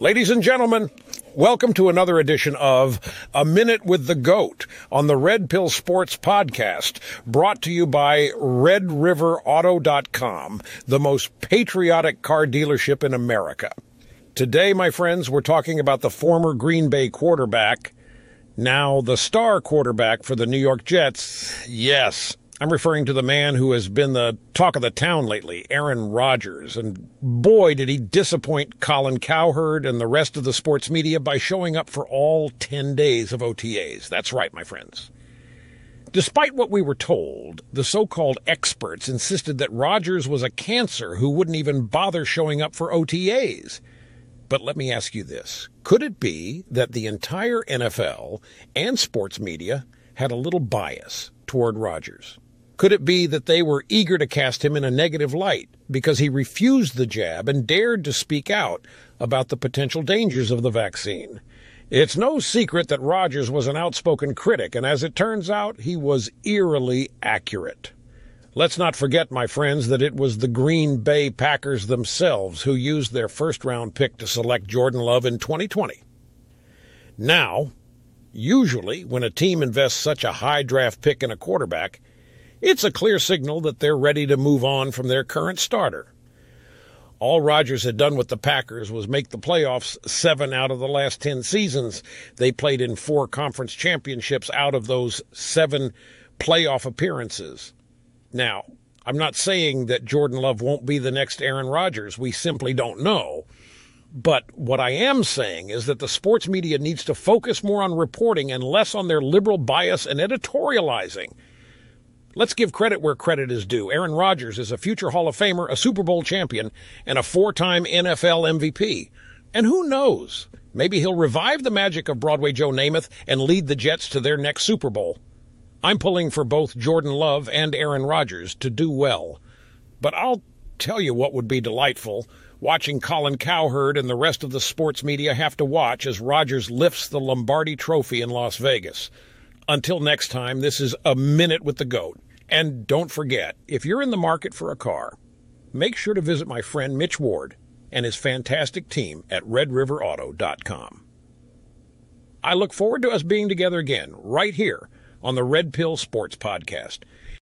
Ladies and gentlemen, welcome to another edition of A Minute with the Goat on the Red Pill Sports Podcast, brought to you by RedRiverAuto.com, the most patriotic car dealership in America. Today, my friends, we're talking about the former Green Bay quarterback, now the star quarterback for the New York Jets. Yes, I'm referring to the man who has been the talk of the town lately, Aaron Rodgers. And boy, did he disappoint Colin Cowherd and the rest of the sports media by showing up for all 10 days of OTAs. That's right, my friends. Despite what we were told, the so-called experts insisted that Rodgers was a cancer who wouldn't even bother showing up for OTAs. But let me ask you this. Could it be that the entire NFL and sports media had a little bias toward Rodgers? Could it be that they were eager to cast him in a negative light because he refused the jab and dared to speak out about the potential dangers of the vaccine? It's no secret that Rodgers was an outspoken critic, and as it turns out, he was eerily accurate. Let's not forget, my friends, that it was the Green Bay Packers themselves who used their first round pick to select Jordan Love in 2020. Now, usually when a team invests such a high draft pick in a quarterback, it's a clear signal that they're ready to move on from their current starter. All Rodgers had done with the Packers was make the playoffs seven out of the last 10 seasons. They played in four conference championships out of those seven playoff appearances. Now, I'm not saying that Jordan Love won't be the next Aaron Rodgers. We simply don't know. But what I am saying is that the sports media needs to focus more on reporting and less on their liberal bias and editorializing. Let's give credit where credit is due. Aaron Rodgers is a future Hall of Famer, a Super Bowl champion, and a four time NFL MVP. And who knows? Maybe he'll revive the magic of Broadway Joe Namath and lead the Jets to their next Super Bowl. I'm pulling for both Jordan Love and Aaron Rodgers to do well. But I'll tell you what would be delightful watching Colin Cowherd and the rest of the sports media have to watch as Rodgers lifts the Lombardi Trophy in Las Vegas. Until next time, this is A Minute with the Goat. And don't forget, if you're in the market for a car, make sure to visit my friend Mitch Ward and his fantastic team at RedRiverAuto.com. I look forward to us being together again right here on the Red Pill Sports Podcast.